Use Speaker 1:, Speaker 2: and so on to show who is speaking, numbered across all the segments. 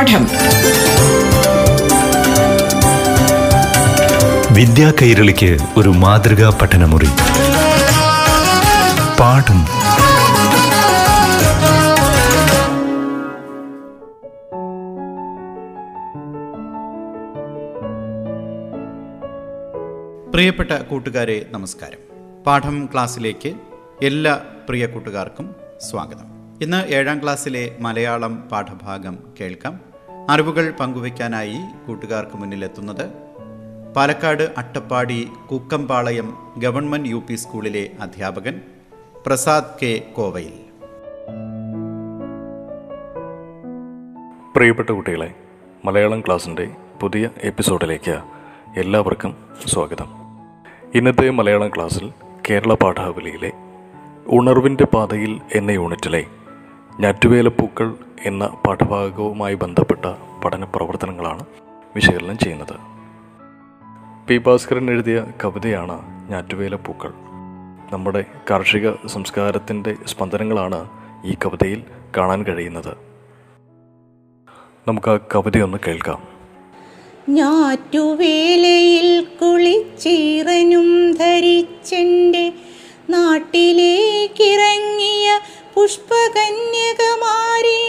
Speaker 1: പാഠം.
Speaker 2: വിദ്യാ കൈരളിക്ക് ഒരു മാതൃകാ പഠനമുറി. പാഠം.
Speaker 3: പ്രിയപ്പെട്ട കൂട്ടുകാരെ നമസ്കാരം. പാഠം ക്ലാസ്സിലേക്ക് എല്ലാ പ്രിയ കൂട്ടുകാർക്കും സ്വാഗതം. ഇന്ന് ഏഴാം ക്ലാസ്സിലെ മലയാളം പാഠഭാഗം കേൾക്കാം. അറിവുകൾ പങ്കുവയ്ക്കാനായി കൂട്ടുകാർക്ക് മുന്നിലെത്തുന്നത് Palakkad Attappadi Kukkampalayam government U P സ്കൂളിലെ അധ്യാപകൻ പ്രസാദ് കെ കോവയിൽ.
Speaker 4: പ്രിയപ്പെട്ട കുട്ടികളെ മലയാളം ക്ലാസ്സിന്റെ പുതിയ എപ്പിസോഡിലേക്ക് എല്ലാവർക്കും സ്വാഗതം. ഇന്നത്തെ മലയാളം ക്ലാസ്സിൽ കേരള പാഠാവലിയിലെ ഉണർവിന്റെ പാതയിൽ എന്ന യൂണിറ്റിലെ ഞാറ്റുവേലപ്പൂക്കൾ എന്ന പാഠഭാഗവുമായി ബന്ധപ്പെട്ട പഠന പ്രവർത്തനങ്ങളാണ് വിശകലനം ചെയ്യുന്നത്. പി. ഭാസ്കരൻ എഴുതിയ കവിതയാണ് ഞാറ്റുവേലപ്പൂക്കൾ നമ്മുടെ കാർഷിക സംസ്കാരത്തിന്റെ സ്പന്ദനങ്ങളാണ് ഈ കവിതയിൽ കാണാൻ കഴിയുന്നത്. നമുക്ക് ആ കവിതയൊന്ന് കേൾക്കാം.
Speaker 5: ഞാറ്റുവേലയിൽ കുളിച്ചീറനും ധരിച്ചെന്റെ നാട്ടിലേക്കിറങ്ങിയ പുഷ്പകന്യകമാരെ.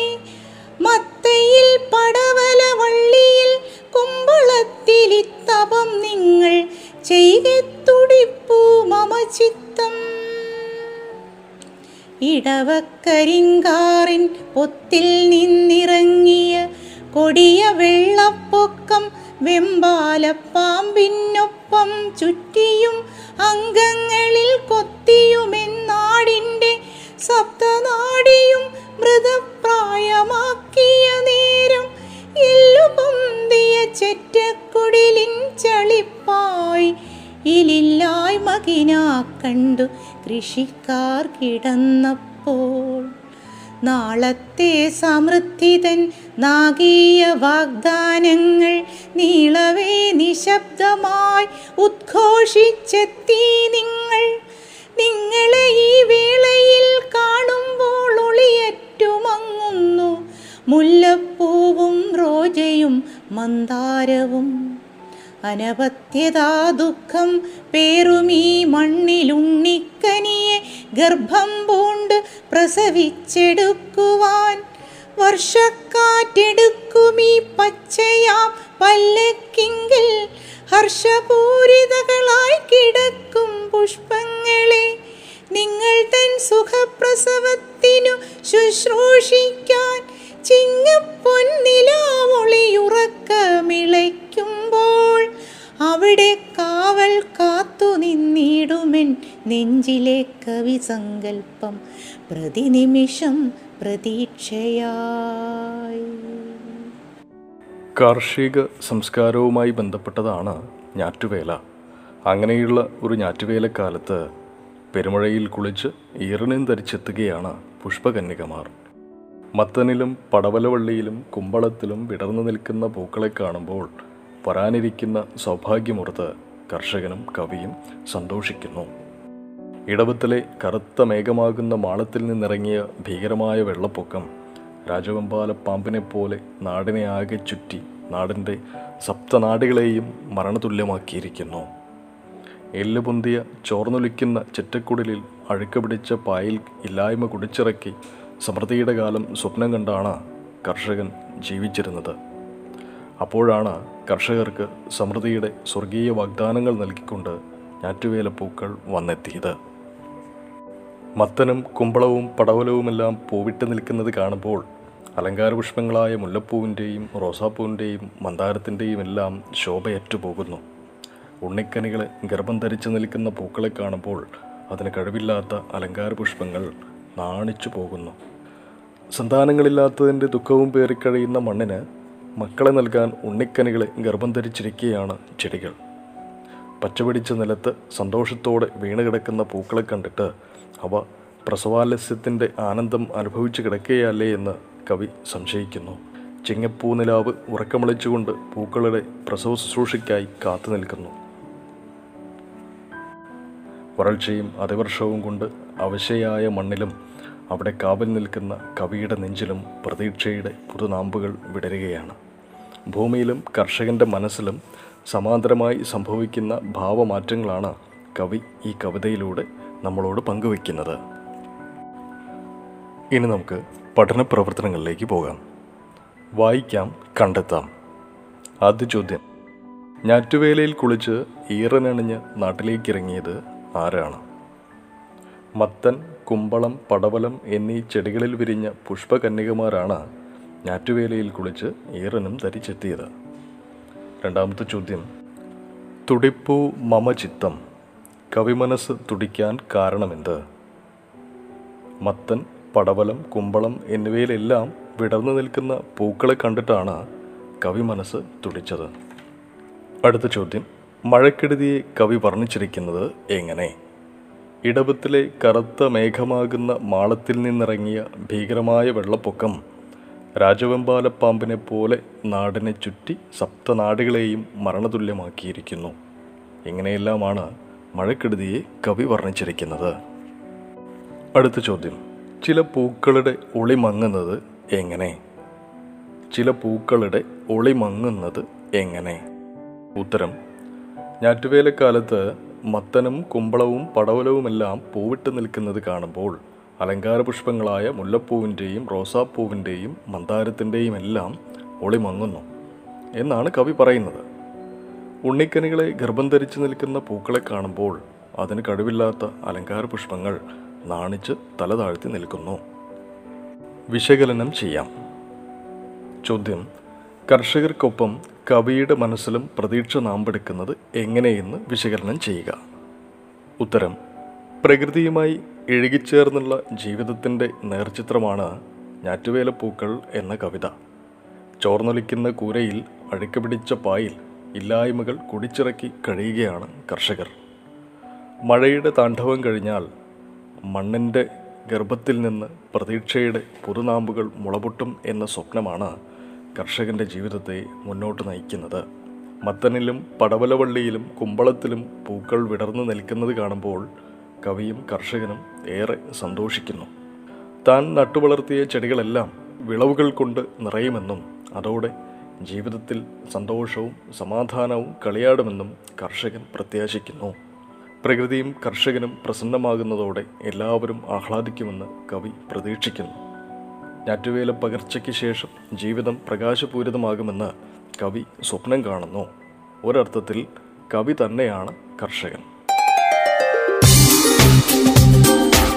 Speaker 5: മത്തയിൽ പടവല വള്ളിയിൽ കുമ്പളത്തിലിത്തപം നിങ്ങൾ ചെയ്തുടിപ്പൂ മമ ചിത്തം. ഇടവക്കരിങ്കാറിൻ പൊത്തിൽ നിന്നിറങ്ങിയ കൊടിയ വെള്ളപ്പൊക്കം വെമ്പാലപ്പാമ്പിനൊപ്പം ചുറ്റിയും അംഗങ്ങളിൽ കൊത്തിയുമെന്നാടിന്റെ കണ്ടു കൃഷിക്കാർ കിടന്നപ്പോൾ. നാളത്തെ സമൃദ്ധിതൻ നാഗീയ വാഗ്ദാനങ്ങൾ നീളവേ നിശബ്ദമായി ഉദ്ഘോഷിച്ചെത്തി നിങ്ങൾ. നിങ്ങളെ ഈ വേളയിൽ കാണുമ്പോൾ ഒളിയറ്റുമങ്ങുന്നു. മുല്ലപ്പൂവും റോജയും മന്ദാരവും അനപത്യതാ ദുഃഖം പേറുമീ മണ്ണിലുണ്ണിക്കനിയെ ഗർഭം പൂണ്ട് പ്രസവിച്ചെടുക്കുവാൻ. വർഷക്കാറ്റെടുക്കുമീ പച്ചയാം പല്ലക്കിങ്കിൽ ഹർഷപൂരിതകളായി കിടക്കും പുഷ്പങ്ങളെ. നിങ്ങൾ തൻ സുഖപ്രസവത്തിനു ശുശ്രൂഷിക്കാൻ നെഞ്ചിലെ കവി സങ്കല്പം പ്രതിനിമിഷം പ്രതീക്ഷയായി.
Speaker 4: കാർഷിക സംസ്കാരവുമായി ബന്ധപ്പെട്ടതാണ് ഞാറ്റുവേല. അങ്ങനെയുള്ള ഒരു ഞാറ്റുവേലക്കാലത്ത് പെരുമഴയിൽ കുളിച്ച് ഈറനും ധരിച്ചെത്തുകയാണ് പുഷ്പകന്യകമാർ. മത്തനിലും പടവലവള്ളിയിലും കുമ്പളത്തിലും വിടർന്നു നിൽക്കുന്ന പൂക്കളെ കാണുമ്പോൾ വരാനിരിക്കുന്ന സൗഭാഗ്യമുറത്ത് കർഷകനും കവിയും സന്തോഷിക്കുന്നു. ഇടവത്തിലെ കറുത്ത മേഘമാകുന്ന മാളത്തിൽ നിന്നിറങ്ങിയ ഭീകരമായ വെള്ളപ്പൊക്കം രാജവെമ്പാല പാമ്പിനെ പോലെ നാടിനെ ആകെ ചുറ്റി നാടിന്റെ സപ്തനാടുകളെയും മരണതുല്യമാക്കിയിരിക്കുന്നു. എല്ലുപൊന്തിയ ചോർന്നൊലിക്കുന്ന ചെറ്റക്കുടലിൽ അഴുക്ക് പിടിച്ച പായിൽ ഇല്ലായ്മ കുടിച്ചിറക്കി സമൃദ്ധിയുടെ കാലം സ്വപ്നം കണ്ടാണ് കർഷകൻ ജീവിച്ചിരുന്നത്. അപ്പോഴാണ് കർഷകർക്ക് സമൃദ്ധിയുടെ സ്വർഗീയ വാഗ്ദാനങ്ങൾ നൽകിക്കൊണ്ട് ഞാറ്റുവേലപ്പൂക്കൾ വന്നെത്തിയത്. മത്തനും കുമ്പളവും പടവലവുമെല്ലാം പൂവിട്ട് നിൽക്കുന്നത് കാണുമ്പോൾ അലങ്കാര പുഷ്പങ്ങളായ മുല്ലപ്പൂവിന്റെയും റോസാപ്പൂവിന്റെയും മന്ദാരത്തിന്റെയും എല്ലാം ശോഭയറ്റു പോകുന്നു ഉണ്ണിക്കനികളെ ഗർഭം ധരിച്ചു നിൽക്കുന്ന പൂക്കളെ കാണുമ്പോൾ അതിന് കഴിവില്ലാത്ത അലങ്കാര പുഷ്പങ്ങൾ നാണിച്ചു പോകുന്നു. സന്താനങ്ങളില്ലാത്തതിന്റെ ദുഃഖവും പേറിക്കഴിയുന്ന മണ്ണിന് മക്കളെ നൽകാൻ ഉണ്ണിക്കനികളെ ഗർഭം ധരിച്ചിരിക്കുകയാണ് ചെടികൾ. പച്ചപിടിച്ച നിലത്ത് സന്തോഷത്തോടെ വീണ് കിടക്കുന്ന പൂക്കളെ കണ്ടിട്ട് അവ പ്രസവാലസ്യത്തിന്റെ ആനന്ദം അനുഭവിച്ചു കിടക്കുകയല്ലേ എന്ന് കവി സംശയിക്കുന്നു. ചിങ്ങപ്പൂനിലാവ് ഉറക്കമിളിച്ചുകൊണ്ട് പൂക്കളുടെ പ്രസവ ശുശ്രൂഷയ്ക്കായി കാത്തു നിൽക്കുന്നു. വരൾച്ചയും അതിവർഷവും കൊണ്ട് അവശയായ മണ്ണിലും അവിടെ കാവൽ നിൽക്കുന്ന കവിയുടെ നെഞ്ചിലും പ്രതീക്ഷയുടെ പുതുനാമ്പുകൾ വിടരുകയാണ്. ഭൂമിയിലും കർഷകന്റെ മനസ്സിലും സമാന്തരമായി സംഭവിക്കുന്ന ഭാവമാറ്റങ്ങളാണ് കവി ഈ കവിതയിലൂടെ നമ്മളോട് പങ്കുവയ്ക്കുന്നത്. ഇനി നമുക്ക് പഠന പ്രവർത്തനങ്ങളിലേക്ക് പോകാം. വായിക്കാം കണ്ടെത്താം. ആദ്യ ചോദ്യം. ഞാറ്റുവേലയിൽ കുളിച്ച് ഈറനണിഞ്ഞ് നാട്ടിലേക്കിറങ്ങിയത് ആരാണ്? മത്തൻ കുമ്പളം പടവലം എന്നീ ചെടികളിൽ വിരിഞ്ഞ പുഷ്പകന്യകമാരാണ് ഞാറ്റുവേലയിൽ കുളിച്ച് ഈറനും ധരിച്ചെത്തിയത്. രണ്ടാമത്തെ ചോദ്യം. തുടിപ്പു മമ ചിത്തം. കവിമനസ് തുടിക്കാൻ കാരണമെന്ത്? മത്തൻ പടവലം കുമ്പളം എന്നിവയിലെല്ലാം വിടർന്നു നിൽക്കുന്ന പൂക്കളെ കണ്ടിട്ടാണ് കവി മനസ്സ് തുടിച്ചത്. അടുത്ത ചോദ്യം. മഴക്കെടുതിയെ കവി വർണിച്ചിരിക്കുന്നത് എങ്ങനെ? ഇടവത്തിലെ കറുത്ത മേഘമാകുന്ന മാളത്തിൽ നിന്നിറങ്ങിയ ഭീകരമായ വെള്ളപ്പൊക്കം രാജവെമ്പാലപ്പാമ്പിനെ പോലെ നാടിനെ ചുറ്റി സപ്തനാടുകളെയും മരണതുല്യമാക്കിയിരിക്കുന്നു. ഇങ്ങനെയെല്ലാമാണ് മഴക്കെടുതിയെ കവി വർണിച്ചിരിക്കുന്നത്. അടുത്ത ചോദ്യം. ചില പൂക്കളുടെ ഒളി മങ്ങുന്നത് എങ്ങനെ? ചില പൂക്കളുടെ ഒളി മങ്ങുന്നത് എങ്ങനെ? ഉത്തരം. ഞാറ്റുവേലക്കാലത്ത് മത്തനും കുമ്പളവും പടവലവുമെല്ലാം പൂവിട്ട് നിൽക്കുന്നത് കാണുമ്പോൾ അലങ്കാര പുഷ്പങ്ങളായ മുല്ലപ്പൂവിന്റെയും റോസാപ്പൂവിന്റെയും മന്ദാരത്തിന്റെയും എല്ലാം ഒളിമങ്ങുന്നു എന്നാണ് കവി പറയുന്നത്. ഉണ്ണിക്കനികളെ ഗർഭം ധരിച്ചു നിൽക്കുന്ന പൂക്കളെ കാണുമ്പോൾ അതിന് കഴിവില്ലാത്ത അലങ്കാര പുഷ്പങ്ങൾ നാണിച്ച് തല താഴ്ത്തി നിൽക്കുന്നു. വിശകലനം ചെയ്യാം. ചോദ്യം. കർഷകർക്കൊപ്പം കവിയുടെ മനസ്സിലും പ്രതീക്ഷ നാമ്പെടുക്കുന്നത് എങ്ങനെയെന്ന് വിശകലനം ചെയ്യുക. ഉത്തരം. പ്രകൃതിയുമായി ഇഴുകിച്ചേർന്നുള്ള ജീവിതത്തിന്റെ നേർചിത്രമാണ് ഞാറ്റുവേലപ്പൂക്കൾ എന്ന കവിത. ചോർന്നൊലിക്കുന്ന കൂരയിൽ അഴുക്ക് പിടിച്ച പായിൽ ഇല്ലായ്മകൾ കുടിച്ചിറക്കി കഴിയുകയാണ് കർഷകർ. മഴയുടെ താണ്ഡവം കഴിഞ്ഞാൽ മണ്ണിന്റെ ഗർഭത്തിൽ നിന്ന് പ്രതീക്ഷയുടെ പുതുനാമ്പുകൾ മുളപൊട്ടും എന്ന സ്വപ്നമാണ് കർഷകന്റെ ജീവിതത്തെ മുന്നോട്ട് നയിക്കുന്നത്. മത്തനിലും പടവലവള്ളിയിലും കുമ്പളത്തിലും പൂക്കൾ വിടർന്നു നിൽക്കുന്നത് കാണുമ്പോൾ കവിയും കർഷകനും ഏറെ സന്തോഷിക്കുന്നു. താൻ നട്ടുവളർത്തിയ ചെടികളെല്ലാം വിളവുകൾ കൊണ്ട് നിറയുമെന്നും അതോടെ ജീവിതത്തിൽ സന്തോഷവും സമാധാനവും കളിയാടുമെന്നും കർഷകൻ പ്രത്യാശിക്കുന്നു. പ്രകൃതിയും കർഷകനും പ്രസന്നമാകുന്നതോടെ എല്ലാവരും ആഹ്ലാദിക്കുമെന്ന് കവി പ്രതീക്ഷിക്കുന്നു. ഞാറ്റുവേല പകർച്ചയ്ക്ക് ശേഷം ജീവിതം പ്രകാശപൂരിതമാകുമെന്ന് കവി സ്വപ്നം കാണുന്നു. ഒരർത്ഥത്തിൽ കവി തന്നെയാണ് കർഷകൻ.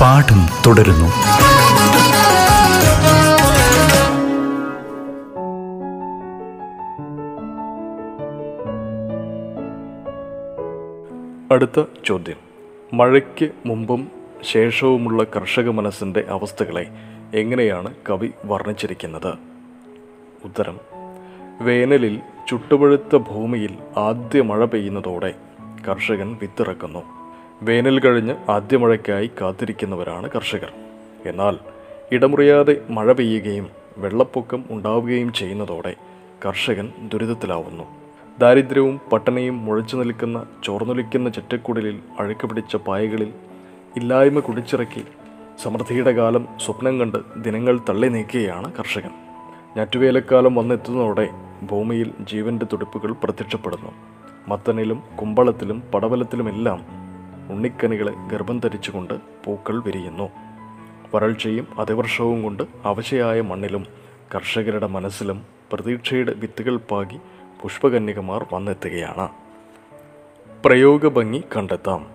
Speaker 2: പാഠം തുടരുന്നു.
Speaker 4: അടുത്ത ചോദ്യം. മഴയ്ക്ക് മുമ്പും ശേഷവുമുള്ള കർഷക മനസ്സിന്റെ അവസ്ഥകളെ എങ്ങനെയാണ് കവി വർണിച്ചിരിക്കുന്നത്? ഉത്തരം. വേനലിൽ ചുട്ടുപഴുത്ത ഭൂമിയിൽ ആദ്യ മഴ പെയ്യുന്നതോടെ കർഷകൻ വിത്തിറക്കുന്നു. വേനൽ കഴിഞ്ഞ് ആദ്യ മഴയ്ക്കായി കാത്തിരിക്കുന്നവരാണ് കർഷകർ. എന്നാൽ ഇടമുറിയാതെ മഴ പെയ്യുകയും വെള്ളപ്പൊക്കം ഉണ്ടാവുകയും ചെയ്യുന്നതോടെ കർഷകൻ ദുരിതത്തിലാവുന്നു. ദാരിദ്ര്യവും പട്ടണയും മുഴച്ചു നിൽക്കുന്ന ചോർന്നൊലിക്കുന്ന ചെറ്റക്കുടലിൽ അഴുക്ക് പിടിച്ച പായകളിൽ ഇല്ലായ്മ കുടിച്ചിറക്കി സമൃദ്ധിയുടെ കാലം സ്വപ്നം കണ്ട് ദിനങ്ങൾ തള്ളി നീക്കുകയാണ് കർഷകൻ. ഞാറ്റുവേലക്കാലം വന്നെത്തുന്നതോടെ ഭൂമിയിൽ ജീവന്റെ തുടിപ്പുകൾ പ്രത്യക്ഷപ്പെടുന്നു. മത്തനിലും കുമ്പളത്തിലും പടവലത്തിലുമെല്ലാം ഉണ്ണിക്കനികളെ ഗർഭം ധരിച്ചുകൊണ്ട് പൂക്കൾ വിരിയുന്നു. വരൾച്ചയും അതിവർഷവും കൊണ്ട് അവശയായ മണ്ണിലും കർഷകരുടെ മനസ്സിലും പ്രതീക്ഷയുടെ വിത്തുകൾ പാകി പുഷ്പകന്യകമാർ വന്നെത്തുകയാണ്. പ്രയോഗ ഭംഗി കണ്ടെത്താം.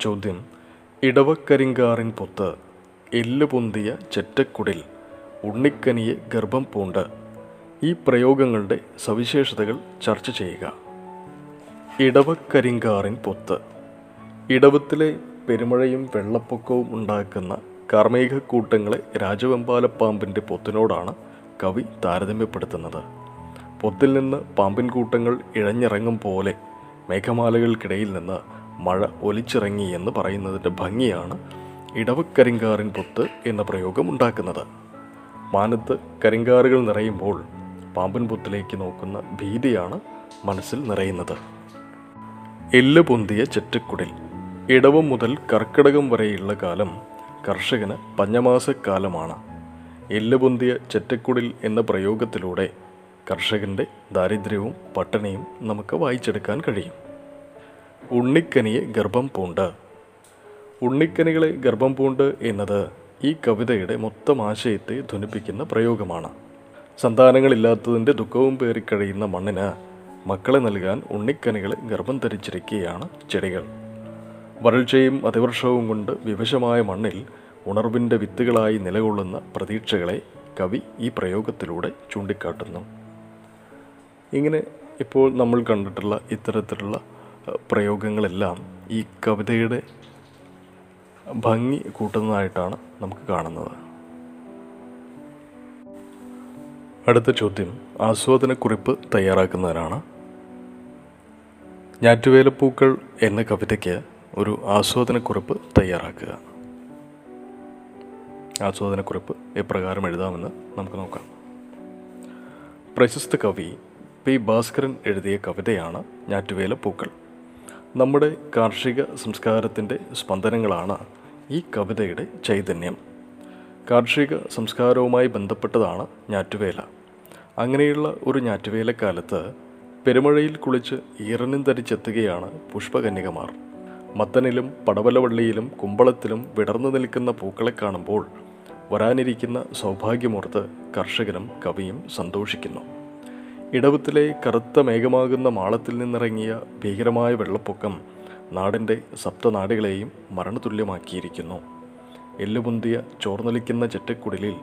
Speaker 4: ചോദ്യം. ഇടവക്കരിങ്കാറിൻ പൊത്ത് എല്ല് പൊന്തിയ ചെറ്റക്കുടിൽ ഉണ്ണിക്കനിയെ ഗർഭം പൂണ്ട്. ഈ പ്രയോഗങ്ങളുടെ സവിശേഷതകൾ ചർച്ച ചെയ്യുക. ഇടവക്കരിങ്കാറിൻ പൊത്ത് ഇടവത്തിലെ പെരുമഴയും വെള്ളപ്പൊക്കവും ഉണ്ടാക്കുന്ന കാർമേഘക്കൂട്ടങ്ങളെ രാജവെമ്പാലപ്പാമ്പിന്റെ പൊത്തിനോടാണ് കവി താരതമ്യപ്പെടുത്തുന്നത്. പൊത്തിൽ നിന്ന് പാമ്പിൻ കൂട്ടങ്ങൾ ഇഴഞ്ഞിറങ്ങും പോലെ മേഘമാലകൾക്കിടയിൽ നിന്ന് മഴ ഒലിച്ചിറങ്ങി എന്ന് പറയുന്നതിന്റെ ഭംഗിയാണ് ഇടവക്കരിങ്കാറിൻ പൊത്ത് എന്ന പ്രയോഗം ഉണ്ടാക്കുന്നത്. മാനത്ത് കരിങ്കാറുകൾ നിറയുമ്പോൾ പാമ്പൻ പൊത്തിലേക്ക് നോക്കുന്ന ഭീതിയാണ് മനസ്സിൽ നിറയുന്നത്. എല്ല് പൊന്തിയ ചെറ്റക്കുടിൽ ഇടവം മുതൽ കർക്കിടകം വരെയുള്ള കാലം കർഷകന് പഞ്ഞമാസക്കാലമാണ്. എല്ല് പൊന്തിയ ചെറ്റക്കുടിൽ എന്ന പ്രയോഗത്തിലൂടെ കർഷകന്റെ ദാരിദ്ര്യവും പട്ടിണിയും നമുക്ക് വായിച്ചെടുക്കാൻ കഴിയും. ഉണ്ണിക്കനിയെ ഗർഭം പൂണ്ട്. ഉണ്ണിക്കനികളെ ഗർഭം പൂണ്ട് എന്നത് ഈ കവിതയുടെ മൊത്തം ആശയത്തെ ധ്വനിപ്പിക്കുന്ന പ്രയോഗമാണ്. സന്താനങ്ങളില്ലാത്തതിന്റെ ദുഃഖവും പേറിക്കഴിയുന്ന മണ്ണിന് മക്കളെ നൽകാൻ ഉണ്ണിക്കനികളെ ഗർഭം ധരിച്ചിരിക്കുകയാണ് ചെടികൾ. വരൾച്ചയും അതിവർഷവും കൊണ്ട് വിവശമായ മണ്ണിൽ ഉണർവിന്റെ വിത്തുകളായി നിലകൊള്ളുന്ന പ്രതീക്ഷകളെ കവി ഈ പ്രയോഗത്തിലൂടെ ചൂണ്ടിക്കാട്ടുന്നു. ഇങ്ങനെ ഇപ്പോൾ നമ്മൾ കണ്ടിട്ടുള്ള ഇത്തരത്തിലുള്ള പ്രയോഗങ്ങളെല്ലാം ഈ കവിതയുടെ ഭംഗി കൂട്ടുന്നതായിട്ടാണ് നമുക്ക് കാണുന്നത്. അടുത്ത ചോദ്യം ആസ്വാദനക്കുറിപ്പ് തയ്യാറാക്കുന്നതിനാണ് ഞാറ്റുവേലപ്പൂക്കൾ എന്ന കവിതയ്ക്ക് ഒരു ആസ്വാദനക്കുറിപ്പ് തയ്യാറാക്കുക. ആസ്വാദനക്കുറിപ്പ് എപ്രകാരം എഴുതാമെന്ന് നമുക്ക് നോക്കാം. പ്രശസ്ത കവി പി ഭാസ്കരൻ എഴുതിയ കവിതയാണ് ഞാറ്റുവേല പൂക്കൾ നമ്മുടെ കാർഷിക സംസ്കാരത്തിന്റെ സ്പന്ദനങ്ങളാണ് ഈ കവിതയുടെ ചൈതന്യം. കാർഷിക സംസ്കാരവുമായി ബന്ധപ്പെട്ടതാണ് ഞാറ്റുവേല അങ്ങനെയുള്ള ഒരു ഞാറ്റുവേലക്കാലത്ത് പെരുമഴയിൽ കുളിച്ച് ഈറനും ധരിച്ചെത്തുകയാണ് പുഷ്പകന്യകമാർ. മത്തനിലും പടവലവള്ളിയിലും കുമ്പളത്തിലും വിടർന്നു നിൽക്കുന്ന പൂക്കളെ കാണുമ്പോൾ വരാനിരിക്കുന്ന സൗഭാഗ്യമോർത്ത് കർഷകനും കവിയും സന്തോഷിക്കുന്നു. ഇടവത്തിലെ കറുത്ത മേഘമാകുന്ന മാളത്തിൽ നിന്നിറങ്ങിയ ഭീകരമായ വെള്ളപ്പൊക്കം നാടിന്റെ സപ്തനാടുകളെയും മരണതുല്യമാക്കിയിരിക്കുന്നു. എല്ലുമുന്തിയ ചോർന്നലിക്കുന്ന ചെറ്റക്കുടിലിൽ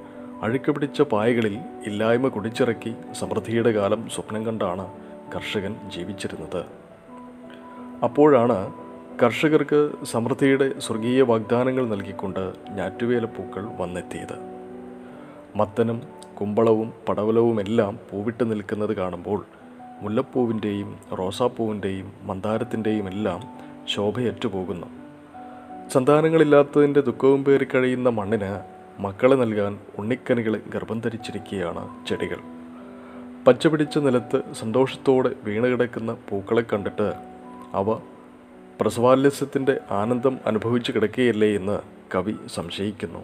Speaker 4: അഴുക്ക് പിടിച്ച പായകളിൽ ഇല്ലായ്മ കുടിച്ചിറക്കി സമൃദ്ധിയുടെ കാലം സ്വപ്നം കണ്ടാണ് കർഷകൻ ജീവിച്ചിരുന്നത്. അപ്പോഴാണ് കർഷകർക്ക് സമൃദ്ധിയുടെ സ്വർഗീയ വാഗ്ദാനങ്ങൾ നൽകിക്കൊണ്ട് ഞാറ്റുവേലപ്പൂക്കൾ വന്നെത്തിയത്. മത്തനും കുമ്പളവും പടവലവുമെല്ലാം പൂവിട്ട് നിൽക്കുന്നത് കാണുമ്പോൾ മുല്ലപ്പൂവിന്റെയും റോസാപ്പൂവിന്റെയും മന്ദാരത്തിന്റെയും എല്ലാം ശോഭയറ്റുപോകുന്നു. സന്താനങ്ങളില്ലാത്തതിന്റെ ദുഃഖവും പേറി കഴിയുന്ന മണ്ണിന് മക്കളെ നൽകാൻ ഉണ്ണിക്കനികളെ ഗർഭം ധരിച്ചിരിക്കുകയാണ് ചെടികൾ. പച്ചപിടിച്ച നിലത്ത് സന്തോഷത്തോടെ വീണുകിടക്കുന്ന പൂക്കളെ കണ്ടിട്ട് അവ പ്രസവാലസ്യത്തിന്റെ ആനന്ദം അനുഭവിച്ചു കിടക്കുകയല്ലേ എന്ന് കവി സംശയിക്കുന്നു.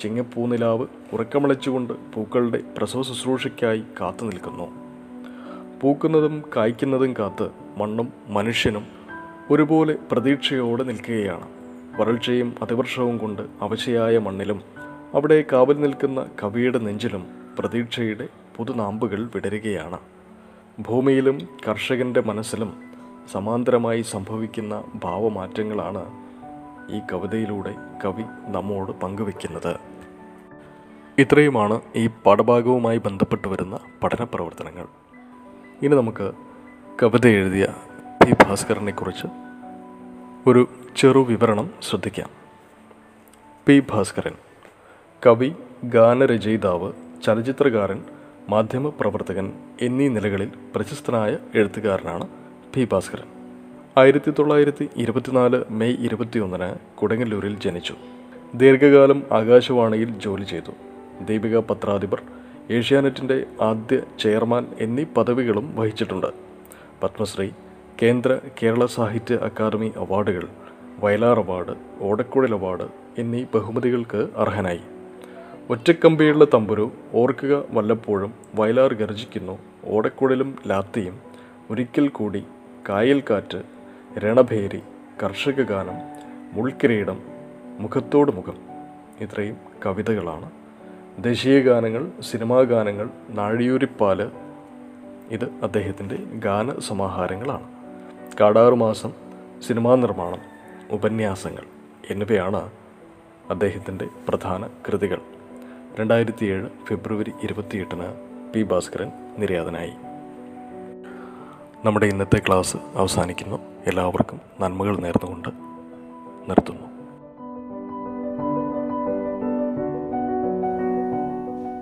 Speaker 4: ചിങ്ങപ്പൂനിലാവ് ഉറക്കമിളച്ചുകൊണ്ട് പൂക്കളുടെ പ്രസവ ശുശ്രൂഷയ്ക്കായി കാത്തു നിൽക്കുന്നു. പൂക്കുന്നതും കായ്ക്കുന്നതും കാത്ത് മണ്ണും മനുഷ്യനും ഒരുപോലെ പ്രതീക്ഷയോടെ നിൽക്കുകയാണ്. വരൾച്ചയും അതിവർഷവും കൊണ്ട് അവശയായ മണ്ണിലും അവിടെ കാവൽ നിൽക്കുന്ന കവിയുടെ നെഞ്ചിലും പ്രതീക്ഷയുടെ പുതുനാമ്പുകൾ വിടരുകയാണ്. ഭൂമിയിലും കർഷകന്റെ മനസ്സിലും സമാന്തരമായി സംഭവിക്കുന്ന ഭാവമാറ്റങ്ങളാണ് ഈ കവിതയിലൂടെ കവി നമ്മോട് പങ്കുവെക്കുന്നത് ഇത്രയുമാണ് ഈ പാഠഭാഗവുമായി ബന്ധപ്പെട്ട് വരുന്ന പഠന പ്രവർത്തനങ്ങൾ. ഇനി നമുക്ക് കവിത എഴുതിയ പി ഭാസ്കരനെക്കുറിച്ച് ഒരു ചെറു വിവരണം ശ്രദ്ധിക്കാം. പി ഭാസ്കരൻ കവി ഗാനരചയിതാവ് ചലച്ചിത്രകാരൻ മാധ്യമപ്രവർത്തകൻ എന്നീ നിലകളിൽ പ്രശസ്തനായ എഴുത്തുകാരനാണ് പി ഭാസ്കരൻ ആയിരത്തി തൊള്ളായിരത്തി ഇരുപത്തിനാല് മെയ് ഇരുപത്തിയൊന്നിന് കുടങ്ങല്ലൂരിൽ ജനിച്ചു. ദീർഘകാലം ആകാശവാണിയിൽ ജോലി ചെയ്തു. ദീപിക പത്രാധിപർ ഏഷ്യാനെറ്റിന്റെ ആദ്യ ചെയർമാൻ എന്നീ പദവികളും വഹിച്ചിട്ടുണ്ട്. പത്മശ്രീ കേന്ദ്ര കേരള സാഹിത്യ അക്കാദമി അവാർഡുകൾ വയലാർ അവാർഡ് ഓടക്കുഴൽ അവാർഡ് എന്നീ ബഹുമതികൾക്ക് അർഹനായി. ഒറ്റക്കമ്പിയുള്ള തമ്പുരു ഓർക്കുക വല്ലപ്പോഴും വയലാർ ഗർജിക്കുന്നു ഓടക്കുഴലും ലാത്തിയും ഒരിക്കൽ കൂടി കായൽ കാറ്റ് രണഭേരി കർഷക ഗാനം മുൾക്കിരീടം മുഖത്തോട് മുഖം ഇത്രയും കവിതകളാണ്. ദേശീയ ഗാനങ്ങൾ സിനിമാ ഗാനങ്ങൾ നാഴിയൂരിപ്പാൽ ഇത് അദ്ദേഹത്തിന്റെ ഗാന സമാഹാരങ്ങളാണ് കാടാറുമാസം സിനിമാ നിർമ്മാണം ഉപന്യാസങ്ങൾ എന്നിവയാണ് അദ്ദേഹത്തിന്റെ പ്രധാന കൃതികൾ. രണ്ടായിരത്തിയേഴ് ഫെബ്രുവരി ഇരുപത്തിയെട്ടിന് പി ഭാസ്കരൻ നിര്യാതനായി. നമ്മുടെ ഇന്നത്തെ ക്ലാസ് അവസാനിക്കുന്നു. എല്ലാവർക്കും നന്മകൾ നേർന്നുകൊണ്ട് നിർത്തുന്നു.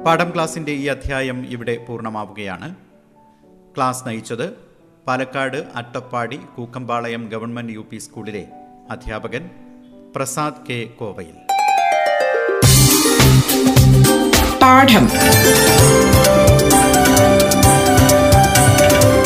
Speaker 3: പാഠം ക്ലാസിന്റെ ഈ അധ്യായം ഇവിടെ പൂർണമാവുകയാണ്. ക്ലാസ് നയിച്ചത് പാലക്കാട് അട്ടപ്പാടി കൂക്കമ്പാളയം ഗവൺമെന്റ് യു സ്കൂളിലെ അധ്യാപകൻ പ്രസാദ് കെ കോവയിൽ.
Speaker 1: പാഠം.